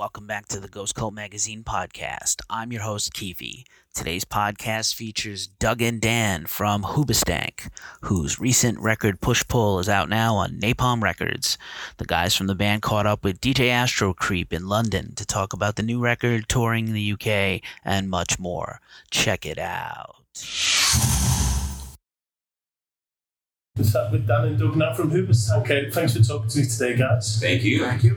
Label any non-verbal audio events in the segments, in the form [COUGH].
welcome back to the Ghost Cult Magazine podcast. I'm your host, Keefe. Today's podcast features Doug and Dan from Hoobastank, whose recent record Push Pull is out now on Napalm Records. The guys from the band caught up with DJ Astro Creep in London to talk about the new record, touring the UK, and much more. Check it out. Is that with Dan and Doug now from Hoobastank? Okay, thanks for talking to me today, guys. Thank you. Thank you.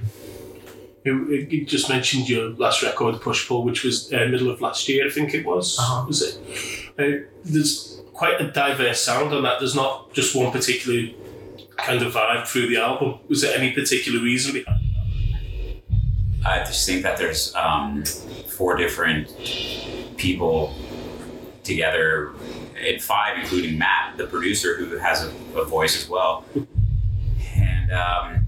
You, you just mentioned your last record, Push Pull, which was uh, middle of last year, I think it was. Uh-huh. Was it? Uh, there's quite a diverse sound on that. There's not just one particular kind of vibe through the album. Was there any particular reason behind that? I just think that there's um, four different people together, and five, including Matt, the producer, who has a, a voice as well. And um,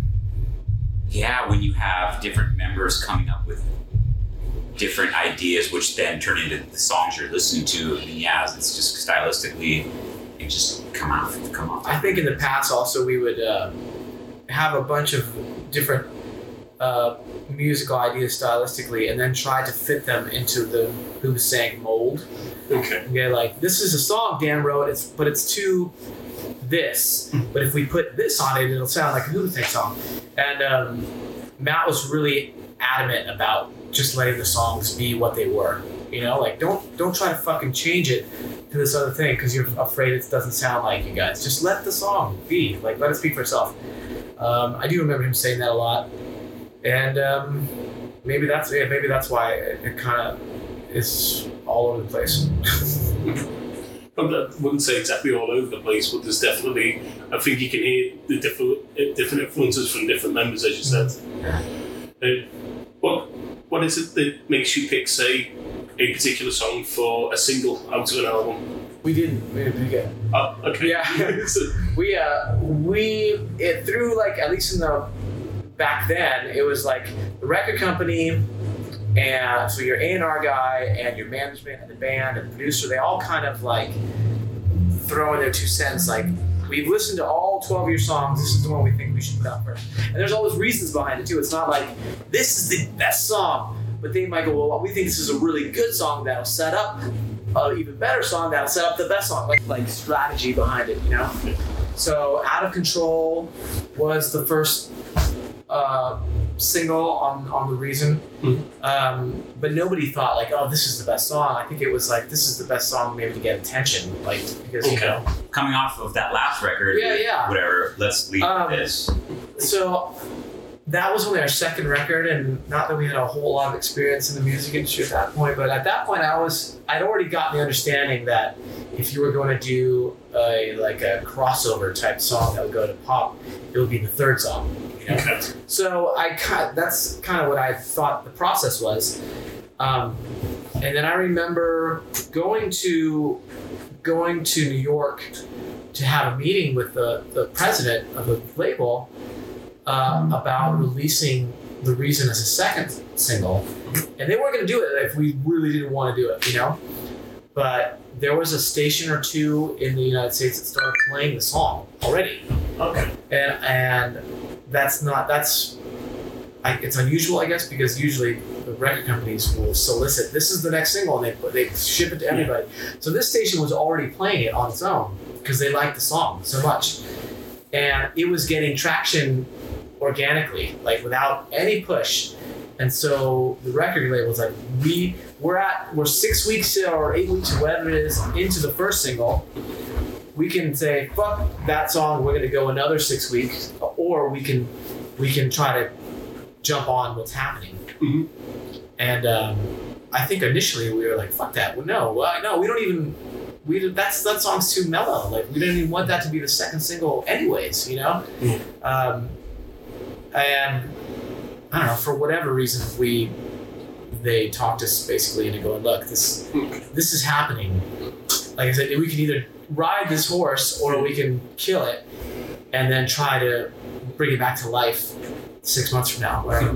yeah, when you have different members coming up with different ideas, which then turn into the songs you're listening to, and yeah, it's just stylistically, it just come out, come off. I think in the past also we would uh, have a bunch of different uh, musical ideas stylistically, and then try to fit them into the Hoobastank mold. Okay. Okay, like this is a song Dan wrote, it's but it's too this. But if we put this on it, it'll sound like a Sang song. And um, Matt was really adamant about just letting the songs be what they were. You know, like don't don't try to fucking change it to this other thing because you're afraid it doesn't sound like you guys. Just let the song be. Like let it speak for itself. Um, I do remember him saying that a lot, and um, maybe that's yeah, maybe that's why it, it kind of is all over the place. [LAUGHS] I wouldn't say exactly all over the place, but there's definitely, I think you can hear the different, different influences from different members, as you said. Uh, what What is it that makes you pick, say, a particular song for a single out of an album? we didn't. We didn't pick it. Oh, okay. Yeah. [LAUGHS] We uh we it through like at least in the back then it was like the record company and so your A&R guy and your management and the band and the producer they all kind of like throw in their two cents like we've listened to all 12 of your songs. This is the one we think we should put out first. And there's all those reasons behind it too. It's not like this is the best song. But they might go well we think this is a really good song that'll set up an even better song that'll set up the best song. Like like strategy behind it you know? So Out of Control was the first uh, single on, on the Reason. Mhm. Um, but nobody thought like, oh, this is the best song. I think it was like, this is the best song maybe to get attention, like because you know. Coming off of that last record, Yeah, yeah. whatever. Let's leave Um, this. So that was only our second record, and not that we had a whole lot of experience in the music industry at that point, but at that point, I was I'd already gotten the understanding that if you were going to do a like a crossover type song that would go to pop, it would be the third song. So I that's kind of what I thought the process was, um, and then I remember going to going to New York to have a meeting with the, the president of the label uh, about releasing the reason as a second single, and they weren't going to do it if we really didn't want to do it, you know. But there was a station or two in the United States that started playing the song already. Okay. and and that's not that's I, it's unusual I guess because usually the record companies will solicit this is the next single and they put, they ship it to everybody. So this station was already playing it on its own because they liked the song so much. And it was getting traction organically like without any push. And so the record label was like we we're at we're six weeks or eight weeks or whatever it is into the first single. We can say fuck that song we're going to go another six weeks or we can we can try to jump on what's happening. Mhm. and um, i think initially we were like fuck that. Well, no well, no we don't even we did- that's that song's too mellow. Like we didn't even want that to be the second single anyways you know? Mhm. um, and i don't know for whatever reason we they talked us basically into going look this this is happening. Like i said we can either ride this horse or we can kill it and then try to bring it back to life six months from now right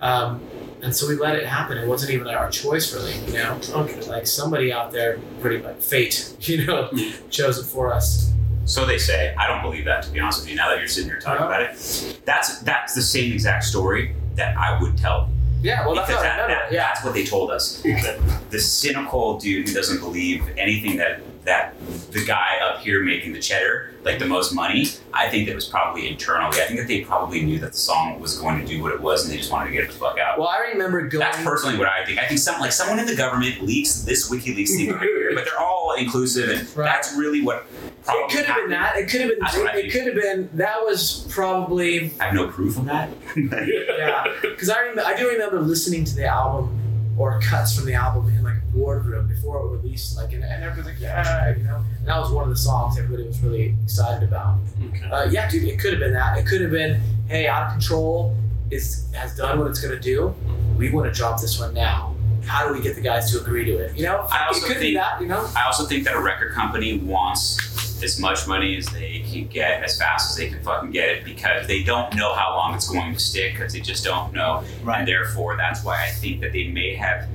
um, and so we let it happen it wasn't even our choice really you know Okay. like somebody out there pretty much fate [LAUGHS] you know chose it for us So they say. I don't believe that, to be honest with you. Now that you're sitting here talking Uh-huh. about it, that's that's the same exact story that I would tell Yeah, well, that's because what that, that- yeah. that's what they told us. [LAUGHS] The cynical dude who doesn't believe anything that that the guy up here making the cheddar, like the most money, I think that was probably internally. I think that they probably knew that the song was going to do what it was, and they just wanted to get it the fuck out. Well, I remember going. That's personally what I think. I think some like someone in the government leaks this WikiLeaks thing right here, but they're all inclusive, and Right. that's really what. Probably It could have been that. It could have been. That's what I It, could have been. That was probably. I have no proof of that. Yeah, because I remember. I do remember listening to the album or cuts from the album in like a boardroom before it released. Like, and, and everybody's like, yeah, you know. And that was one of the songs everybody was really excited about. Okay. Uh, yeah, dude, it could have been that. It could have been, hey, out of control is has done what it's gonna do. We want to drop this one now. How do we get the guys to agree to it? You know, I it also could be think- that. You know, I also think that a record company wants as much money as they can get as fast as they can fucking get it because they don't know how long it's going to stick because they just don't know. And therefore, that's why I think that they may have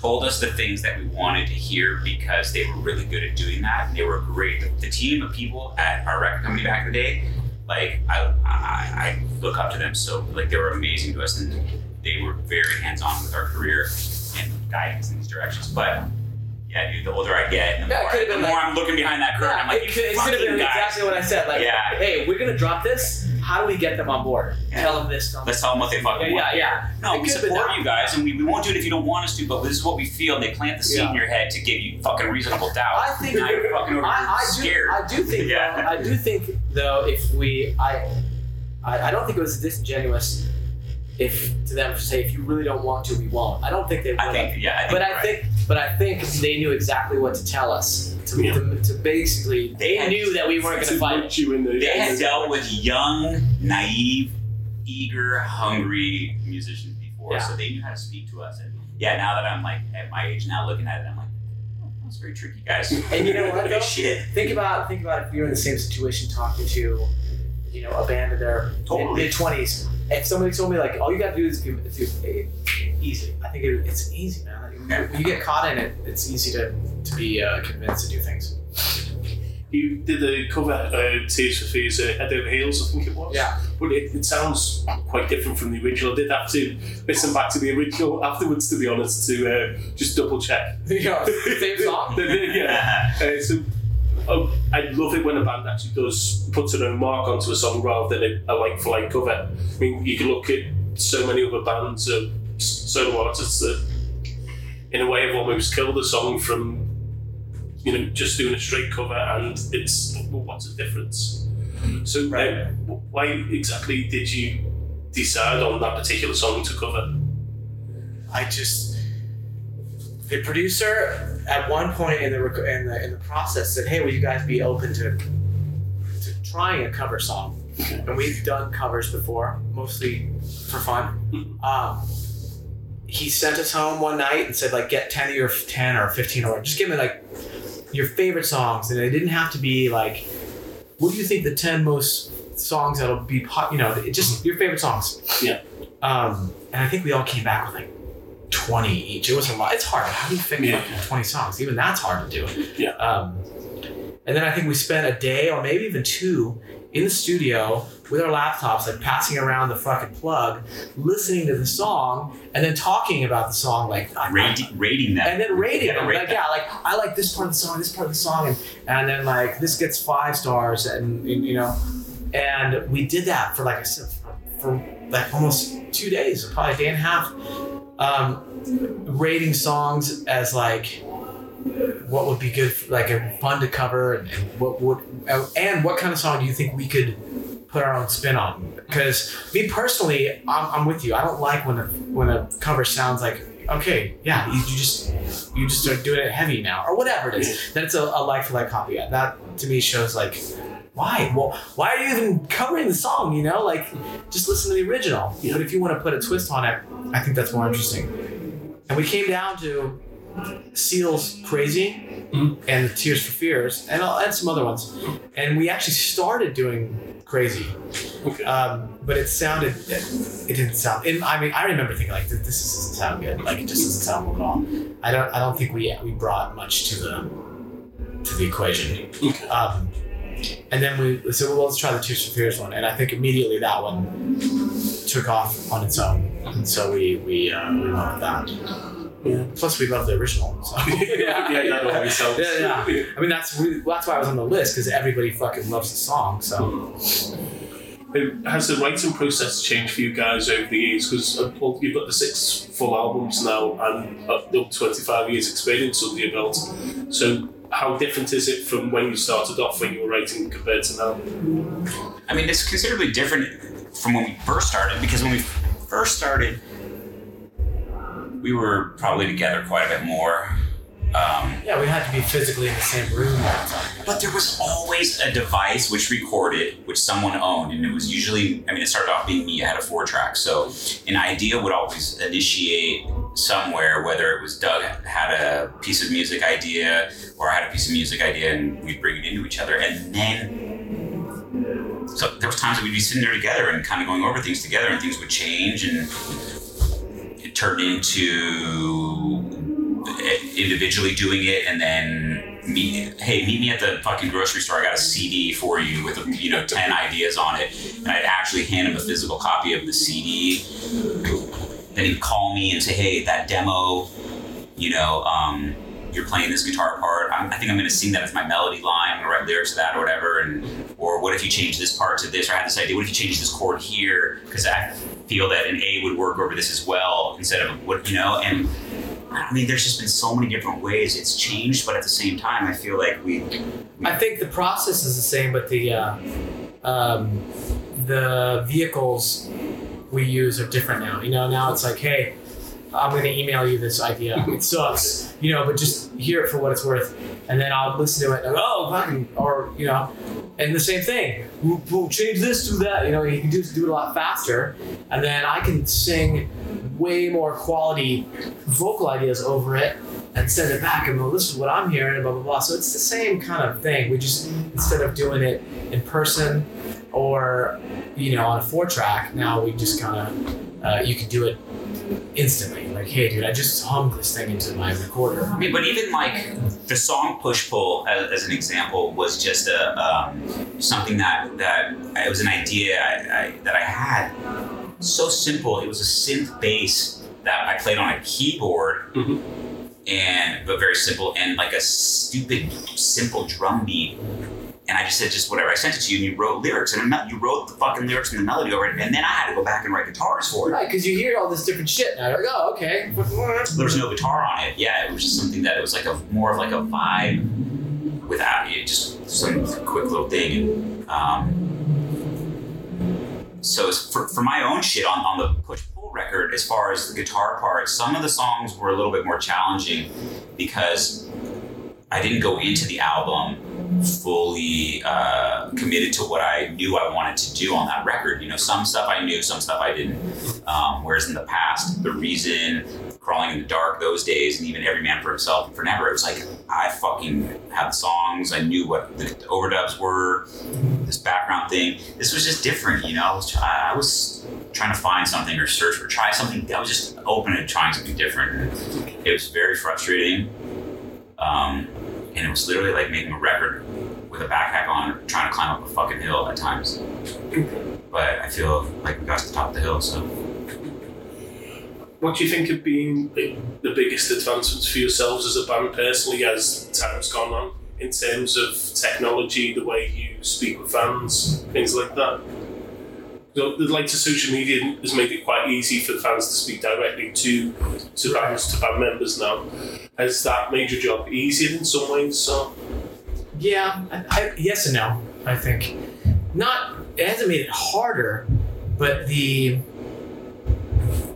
told us the things that we wanted to hear because they were really good at doing that. And they were great. The, the team of people at our record company back in the day, like I, I, I look up to them so like they were amazing to us and they were very hands on with our career and guiding us in these directions. But yeah, dude, the older I get, the Yeah, more, the been more I'm looking behind that curtain, Yeah, I'm like, it you could, it could have been guys. exactly what I said. Like, Yeah. hey, we're gonna drop this. How do we get them on board? Yeah. Tell them this. Tell them Let's tell them what they yeah, fucking want. yeah, yeah. No, It we support you guys, and we, we won't do it if you don't want us to, but this is what we feel, and they plant the seed Yeah. in your head to give you fucking reasonable doubt. I think now you're [LAUGHS] fucking over I, here I do, scared. I do think [LAUGHS] Yeah. though, I do think though if we I, I I don't think it was disingenuous if to them to say if you really don't want to we won't. I don't think they would. I think, yeah, I think but I right. think but I think they knew exactly what to tell us to, Yeah. to, to basically they had- knew that we weren't going to fight. you in the. they in had the- dealt with young, naive, eager, hungry musicians before, Yeah. so they knew how to speak to us. And yeah, now that I'm like at my age now, looking at it, I'm like, oh, that's very tricky, guys. And you know [LAUGHS] what, though? Shit. Think about think about if you're in the same situation talking to, you know, a band in their Totally. mid twenties. If somebody told me like all you got to do is give do it, easy. I think it, it's easy, man. Like, when you get caught in it, it's easy to to be uh, convinced to do things. You did the cover uh, Tears for Fears uh, Head Over Heels, I think it was. Yeah. But it, it sounds quite different from the original. I did have to listen back to the original afterwards, to be honest, to uh, just double check. [LAUGHS] know, same song. [LAUGHS] yeah. [LAUGHS] Uh, so oh, I love it when a band actually does puts their own mark onto a song rather than a, a like for like cover. I mean, you can look at so many other bands of s- solo artists that, in a way, have almost killed the song from you know just doing a straight cover, and it's well, what's the difference? So, Right. uh, why exactly did you decide on that particular song to cover? I just the producer at one point in the rec- in the in the process said, "Hey, will you guys be open to to trying a cover song?" And we've done covers before, mostly for fun. [LAUGHS] Um, he sent us home one night and said, like, get ten of your ten or fifteen or just give me like your favorite songs, and it didn't have to be like, what do you think the ten most songs that'll be pop? You know, it just your favorite songs. Yeah. Um, and I think we all came back with like 20 each. It was a lot. It's hard. How do you pick Yeah. 20 songs? Even that's hard to do. Yeah. Um, and then I think we spent a day or maybe even two in the studio with our laptops, like passing around the fucking plug, listening to the song, and then talking about the song, like rating, rating them. and then rating Yeah, rate Like, yeah, like I like this part of the song, this part of the song, and, and then like this gets five stars, and, and, you know, and we did that for like I said, for, for like almost two days, probably a day and a half, um, rating songs as like what would be good, like fun to cover, and, what would and what kind of song do you think we could put our own spin on? Because me personally, I'm, I'm with you. I don't like when a when a cover sounds like okay, yeah, you, you just you just are doing it heavy now or whatever it is. Then it's a, a like for like copy. That to me shows like why? Well, why are you even covering the song? You know, like just listen to the original. Yeah. But if you want to put a twist on it, I think that's more interesting. And we came down to Seal's Crazy Mhm. and Tears for Fears and, uh, and some other ones. And we actually started doing Crazy, Okay. um, but it sounded it, it didn't sound. And I mean, I remember thinking like this, this doesn't sound good. Like it just doesn't sound good at all. I don't I don't think we we brought much to the to the equation. Okay. Um, and then we said, well, let's try the Tears for Fears one, and I think immediately that one took off on its own. and so we we uh, we went with that. Yeah. Plus, we love the original. [LAUGHS] So. yeah, yeah, that always. Yeah, yeah. I mean, that's really, that's why I was on the list because everybody fucking loves the song. So Has the writing process changed for you guys over the years? Because uh, well, you've got the six full albums now and uh, up 25 years experience under your belt. So, how different is it from when you started off when you were writing compared to now? I mean, it's considerably different from when we first started because when we first started, we were probably together quite a bit more. Um, yeah, we had to be physically in the same room all the time. but there was always a device which recorded, which someone owned, and it was usually, I mean, it started off being me. I had a four track, so an idea would always initiate somewhere, whether it was Doug had a piece of music idea or I had a piece of music idea, and we'd bring it into each other, and then so there was times that we'd be sitting there together and kind of going over things together, and things would change, and it turned into individually doing it, and then meet, hey, meet me at the fucking grocery store. I got a CD for you with you know ten ideas on it, and I'd actually hand him a physical copy of the CD. Then he'd call me and say, hey, that demo, you know. Um, you're playing this guitar part. I think I'm going to sing that as my melody line. To write lyrics to that or whatever. And or what if you change this part to this? Or I had this idea. What if you change this chord here? Because I feel that an A would work over this as well instead of what you know. And I mean, there's just been so many different ways it's changed, but at the same time, I feel like we. I think the process is the same, but the uh, um, the vehicles we use are different now. You know, now it's like, hey, I'm going to email you this idea. [LAUGHS] It sucks, you know, but just hear it for what it's worth, and then I'll listen to it. And, oh, fucking, or you know, and the same thing. We'll, we'll change this to that. You know, you can do do it a lot faster, and then I can sing way more quality vocal ideas over it and send it back and go, this is what I'm hearing, and blah blah blah. So it's the same kind of thing. We just instead of doing it in person or you know on a four track, now we just kind of uh, you can do it instantly. Like, hey, dude, I just hummed this thing into my recorder. I mean, but even like the song "Push Pull" as, as an example was just a um, something that that it was an idea I, I, that I had. So simple. It was a synth bass that I played on a keyboard. Mhm. And but very simple and like a stupid simple drum beat and I just said just whatever. I sent it to you, and you wrote lyrics, and you wrote the fucking lyrics and the melody over it, and then I had to go back and write guitars for it. Right, because you hear all this different shit now. You're like, oh, okay. There was no guitar on it. Yeah, it was just something that it was like a more of like a vibe without it, just some quick little thing. And, um, so it's for, for my own shit on, on the push pull record, as far as the guitar part, some of the songs were a little bit more challenging because I didn't go into the album fully uh, committed to what I knew I wanted to do on that record. You know, some stuff I knew, some stuff I didn't. Um, whereas in the past, the reason, crawling in the dark, those days, and even every man for himself and Fornever, it was like I fucking had songs. I knew what the overdubs were, this background thing. This was just different. You know, I was I was trying to find something or search or try something. I was just open to trying something different. It was very frustrating. Um, and it was literally like making a record with a backpack on, trying to climb up a fucking hill at times. But I feel like we got to the top of the hill, so What do you think have been the, the biggest advancements for yourselves as a band personally as time's gone on in terms of technology, the way you speak with fans, things like that? So the likes of social media has made it quite easy for the fans to speak directly to to bands to band members now. Has that made your job easier in some ways? So Yeah, I, I, yes and no. I think not. It hasn't made it harder, but the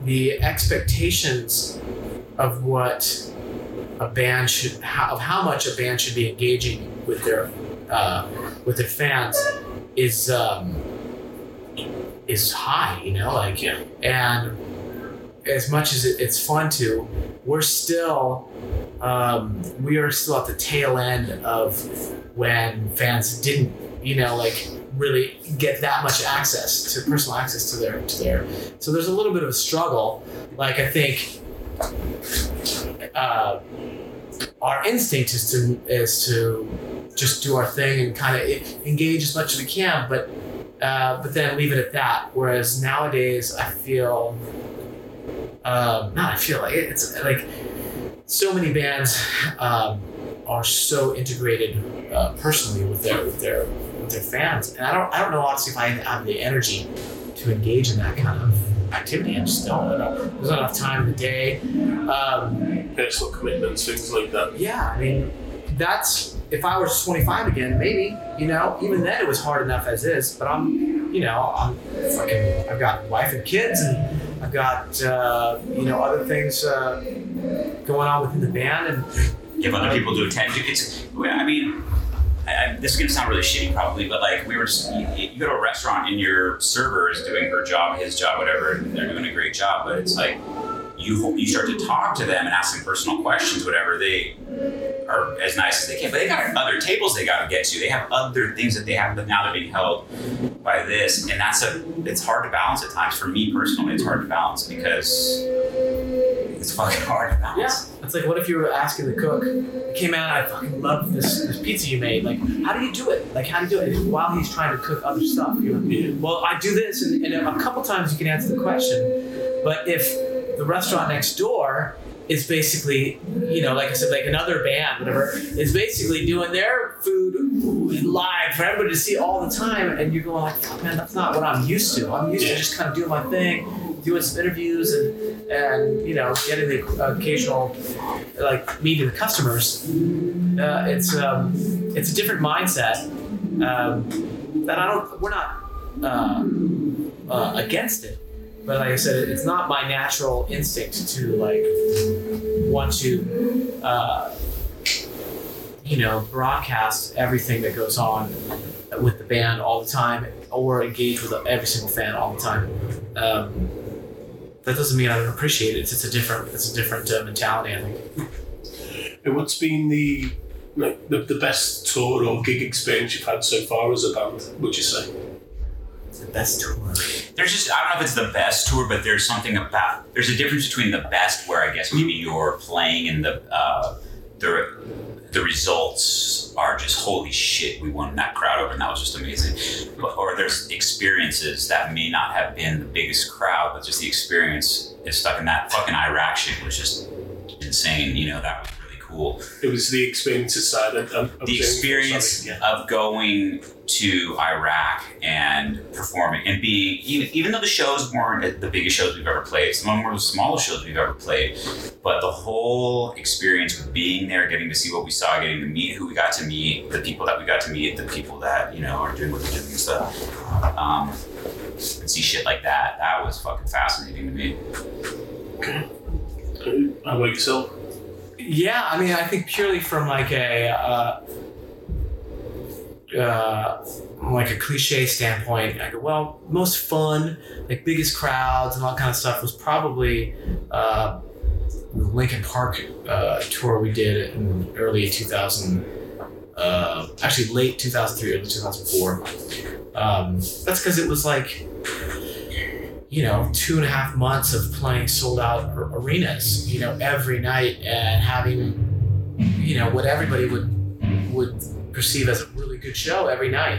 the expectations of what a band should how, of how much a band should be engaging with their uh, with their fans is um, is high. You know, like and as much as it, it's fun to, we're still um, we are still at the tail end of when fans didn't, you know, like really get that much access to personal access to their to their. So there's a little bit of a struggle. Like I think uh, our instinct is to is to just do our thing and kind of engage as much as we can, but uh, but then leave it at that. Whereas nowadays, I feel um, not I feel like it, it's like so many bands um, are so integrated uh, personally with their with their with their fans, and I don't I don't know honestly if I have the energy to engage in that kind of activity. I just don't. Don't there's not enough time in the day. Um, Personal commitments, things like that. yeah, I mean, that's if I was 25 again, maybe. You know, even then it was hard enough as is. But I'm, you know, I'm fucking. I've got wife and kids, and I've got uh, you know other things uh, going on within the band, and give other people to attend to. It's, I mean, I, I, this is gonna sound really shitty probably, but like we were just, you, you go to a restaurant and your server is doing her job, his job, whatever, and they're doing a great job, but it's like you you start to talk to them and ask them personal questions, whatever they are as nice as they can, but they got other tables they got to get to. They have other things that they have, but now they're being held by this, and that's a it's hard to balance at times. For me personally, it's hard to balance because it's fucking hard to balance. yeah, it's like what if you were asking the cook? I came out, I fucking love this this pizza you made. Like, how do you do it? Like, how do you do it? And while he's trying to cook other stuff, you're like, Yeah. well, I do this, and, and a couple times you can answer the question. But if the restaurant next door is basically, you know, like I said, like another band, whatever, is basically doing their food live for everybody to see all the time, and you're going like, "Fuck, man, that's not what I'm used to. I'm used to just kind of doing my thing, doing some interviews, and and you know, getting the occasional like meeting the customers. Uh, it's um, it's a different mindset um, that I don't. We're not uh, uh, against it, but like I said, it's not my natural instinct to like want to, uh, you know, broadcast everything that goes on with the band all the time, or engage with every single fan all the time. Um, that doesn't mean I don't appreciate it. It's, a different, it's a different uh, mentality. I think. And what's been the like the, the best tour or gig experience you've had so far as a band? Would you say? It's the best tour. There's just I don't know if it's the best tour, but there's something about there's a difference between the best, where I guess maybe you're playing and the uh, the the results are just holy shit, we won that crowd over and that was just amazing. Or there's experiences that may not have been the biggest crowd, but just the experience is stuck in that fucking Iraq shit was just insane. You know that cool. It was the experiences side. And, and the experience of going to Iraq and performing and being even even though the shows weren't the biggest shows we've ever played, some of them were the smallest shows we've ever played, but the whole experience of being there, getting to see what we saw, getting to meet who we got to meet, the people that we got to meet, the people that you know are doing what they're doing and stuff, um, and see shit like that. That was fucking fascinating to me. Okay. How about yourself? Yeah, I mean, I think purely from like a uh, uh, like a cliche standpoint, I go, well, most fun, like biggest crowds and all that kind of stuff was probably uh, the Linkin Park uh, tour we did in early 2000, uh, actually late 2003, early 2004. Um, that's because it was like you know, two and a half months of playing sold out arenas, you know, every night and having, you know, what everybody would would perceive as a really good show every night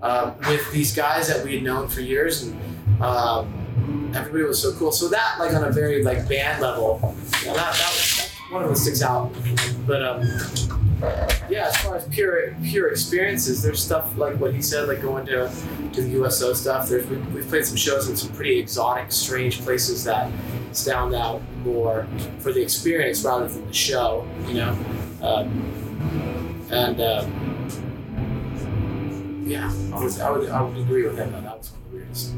um, with these guys that we had known for years and um, everybody was so cool. So that, like on a very like band level, you know, that, that was one of them sticks out. But um, yeah, as far as pure pure experiences, there's stuff like what he said, like going to to the USO stuff. There's we, we've played some shows in some pretty exotic, strange places that stand out more for the experience rather than the show. You know, um, and um, yeah, I would I would I would agree with him that that was one of the weirdest.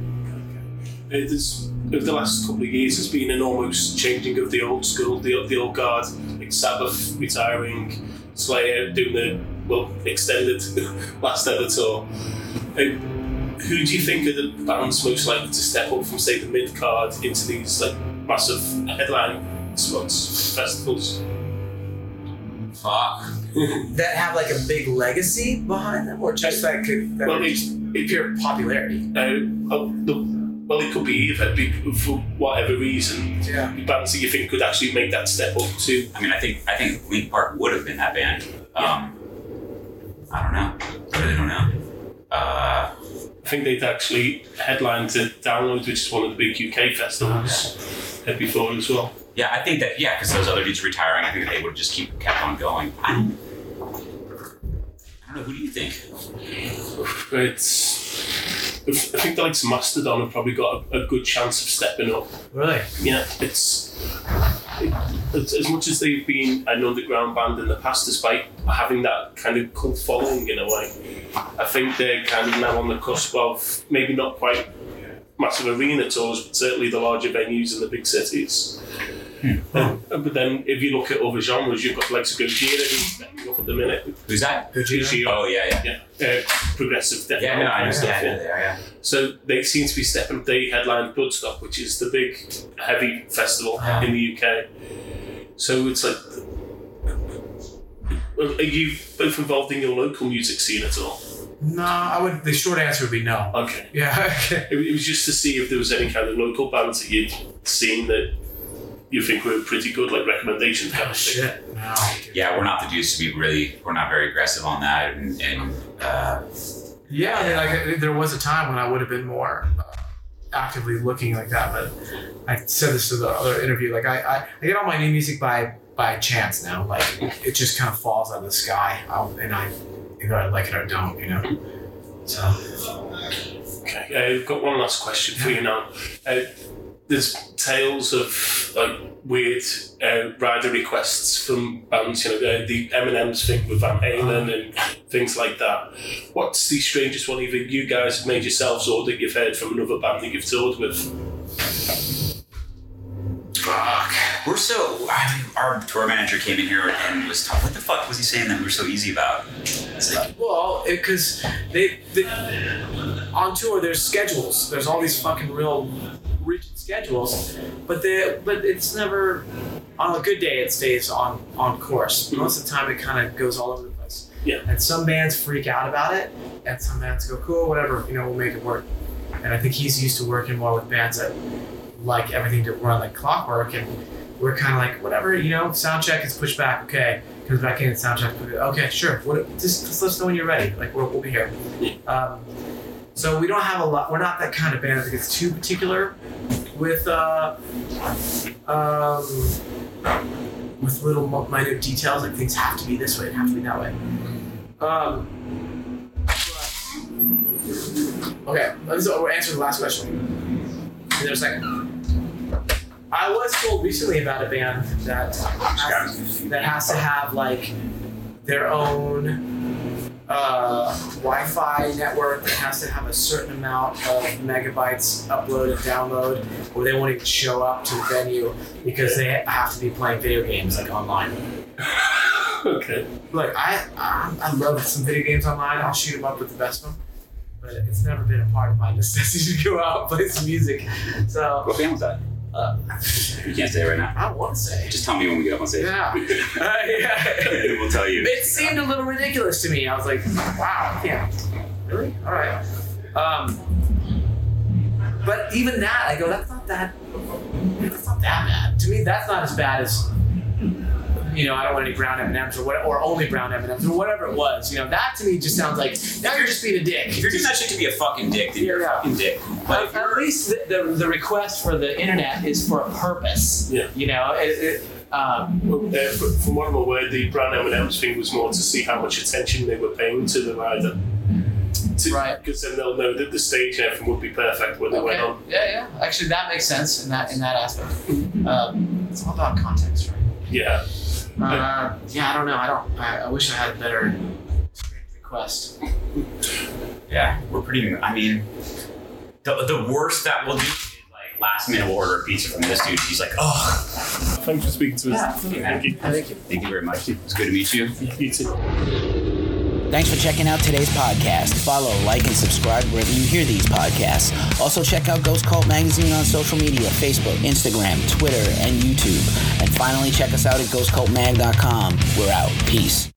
There's, over the last couple of years, there's been an almost changing of the old school, the, the old guard, like Sabbath retiring, Slayer doing the well extended [LAUGHS] last ever tour. Uh, who do you think are the bands most likely to step up from say the mid card into these like massive headline spots, festivals? Fuck. [LAUGHS] That have like a big legacy behind them, or just like that Well, are it's, pure popularity. uh, oh, the, well, it could be either be, for whatever reason. Yeah. Bands that you think could actually make that step up to I mean, I think I think Linkin Park would have been that band. Um, I don't know. I really don't know. Uh, I think they'd actually headline to Download, which is one of the big UK festivals. uh, before as well. Yeah, I think that yeah, because those other dudes retiring, I think they would just keep kept on going. I don't, I don't know. Who do you think? It's. I think the likes of Mastodon have probably got a, a good chance of stepping up. Right. Yeah, it's. It, as, as much as they've been an underground band in the past, despite having that kind of cult following in a way, I think they're kind of now on the cusp of maybe not quite massive arena tours, but certainly the larger venues in the big cities. Um, but then, if you look at other genres, you've got like Gojira who's stepping up at the minute. Who's that? Gojira, Oh yeah, yeah. yeah, uh, progressive death Yeah, metal no, I kind stuff, yeah. Yeah, they yeah. So they seem to be stepping. They headline Bloodstock, which is the big heavy festival in the UK. So it's like, are you both involved in your local music scene at all? No, I would. The short answer would be no. Okay. Yeah. [LAUGHS] Okay. It, it was just to see if there was any kind of local bands that you'd seen that you think we're pretty good, like recommendations kind Oh of thing. shit. No. Yeah, we're not the dudes to be really. We're not very aggressive on that, and, and uh, Yeah, I mean, like there was a time when I would have been more uh, actively looking like that, but I said this to the other interview. Like I, I, I get all my new music by by chance now. Like it just kind of falls out of the sky, I'll, and I either I like it or don't. You know. So Okay, uh, I've got one last question for you now. Uh, there's tales of like weird uh, rider requests from bands, you know, uh, the M&M's thing with Van Halen and things like that. What's the strangest one either you guys have made yourselves or that you've heard from another band that you've toured with? fuck. we're so. I mean, our tour manager came in here and was talking. What the fuck was he saying that we were so easy about? It's like, Well, because they, they on tour, there's schedules. There's all these fucking real rigid schedules, but they but it's never on a good day. It stays on on course. Most of the time, it kind of goes all over the place. Yeah. And some bands freak out about it, and some bands go, "Cool, whatever. You know, we'll make it work." And I think he's used to working more with bands that like everything to run like clockwork, and we're kind of like, whatever. You know, sound check is pushed back. Okay, comes back in, sound check. Okay, sure. What? Just, just let us know when you're ready. Like we'll, we'll be here. Um, so we don't have a lot. We're not that kind of band that gets too particular with uh, um, with little minute details. Like things have to be this way. It have to be that way. Um, okay, let's answer the last question. In a second. I was told recently about a band that has, that has to have like their own uh, Wi-Fi network that has to have a certain amount of megabytes upload and download, or they won't even show up to the venue because they have to be playing video games like online. [LAUGHS] okay. Like I, I, I love some video games online. I'll shoot them up with the best of them, but it's never been a part of my [LAUGHS] necessity to go out and play some music. So what band was that? Uh, You can't say it right now. I want to say. Just tell me when we get up on stage. Yeah. [LAUGHS] Uh, yeah. we'll tell you. It seemed a little ridiculous to me. I was like, wow, yeah, really? All right. Um, but even that, I go, that's not that, that's not that bad. To me, that's not as bad as, you know, I don't want any brown M&Ms or what, or only brown M&Ms or whatever it was. You know, that to me just sounds like now you're just being a dick. If you're doing that shit to be a fucking dick, then you're a fucking dick. But At, at least the, the, the request for the internet is for a purpose. Yeah. You know, it, it, um, Well, uh, from what I'm aware, the Brown M&M's thing was more to see how much attention they were paying to the rider. To, Right. Because then they'll know that the stage and everything would be perfect when they went on. Yeah, yeah. Actually, that makes sense in that in that aspect. Um, it's all about context, right? Yeah. Uh, yeah, I don't know. I don't. I, I wish I had a better request. yeah, we're pretty. I mean, the, the worst that we'll do is like last minute we'll order a pizza from this dude. He's like, oh, Thanks for speaking to us. Yeah. Thank you. Thank you. thank you very much. It's good to meet you. You too. Thanks for checking out today's podcast. Follow, like, and subscribe wherever you hear these podcasts. Also, check out Ghost Cult Magazine on social media Facebook, Instagram, Twitter, and YouTube. And finally, check us out at ghostcultmag.com. We're out. Peace.